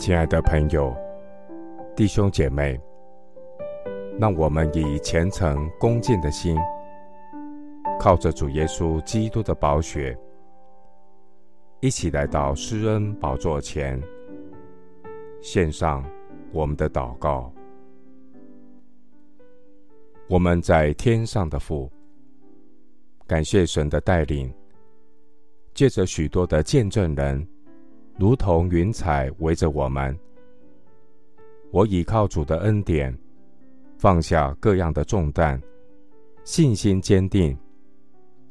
亲爱的朋友、弟兄姐妹，让我们以虔诚恭敬的心，靠着主耶稣基督的宝血，一起来到施恩宝座前，献上我们的祷告。我们在天上的父，感谢神的带领，借着许多的见证人。如同云彩围着我们，我倚靠主的恩典，放下各样的重担，信心坚定，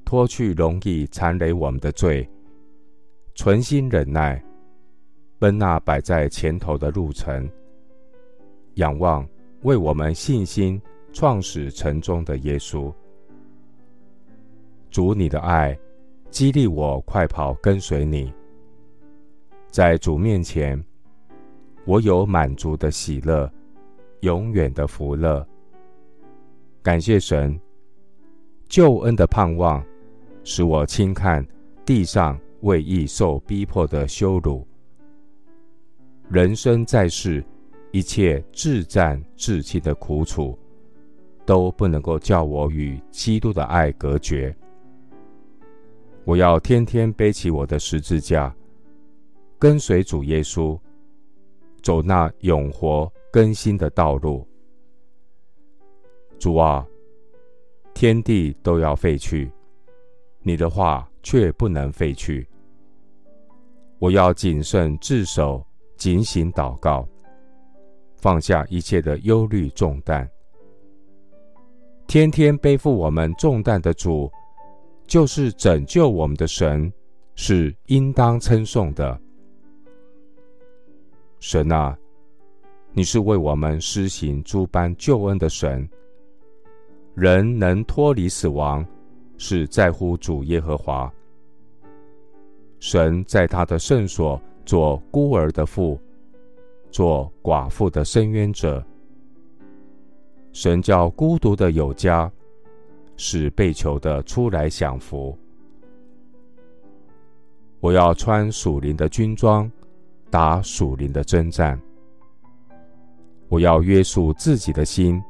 脱去容易缠累我们的罪，存心忍耐，奔那摆在前头的路程，仰望为我们信心创始成终的耶稣。主，你的爱激励我快跑跟随你。在主面前，我有满足的喜乐，永远的福乐。感谢神，救恩的盼望，使我轻看地上为义受逼迫的羞辱。人生在世，一切至暂至轻的苦楚，都不能够叫我与基督的爱隔绝。我要天天背起我的十字架。跟随主耶稣，走那永活更新的道路。主啊，天地都要废去，你的话却不能废去。我要谨慎自守，警醒祷告，放下一切的忧虑重担。天天背负我们重担的主，就是拯救我们的神，是应当称颂的。神啊，你是为我们施行诸般救恩的神。人能脱离死亡，是在乎主耶和华。神在他的圣所做孤儿的父，做寡妇的伸冤者。神叫孤独的有家，使被囚的出来享福。我要穿属灵的军装。打属灵的征战，我要约束自己的心，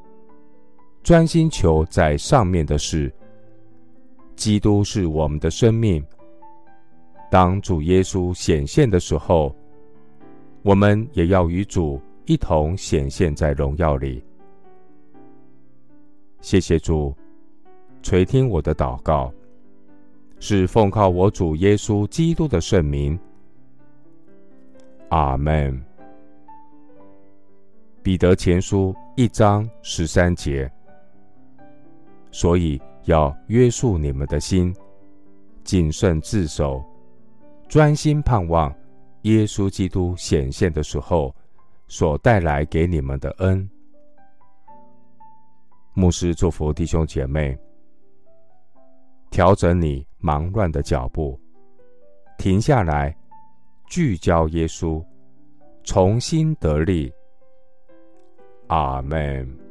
专心求在上面的事。基督是我们的生命。当主耶稣显现的时候，我们也要与主一同显现在荣耀里。谢谢主，垂听我的祷告，是奉靠我主耶稣基督的圣名。阿门。彼得前书一章十三节，所以要约束你们的心，谨慎自守，专心盼望耶稣基督显现的时候所带来给你们的恩。牧师祝福弟兄姐妹，调整你忙乱的脚步，停下来。聚焦耶稣，重新得力。阿门。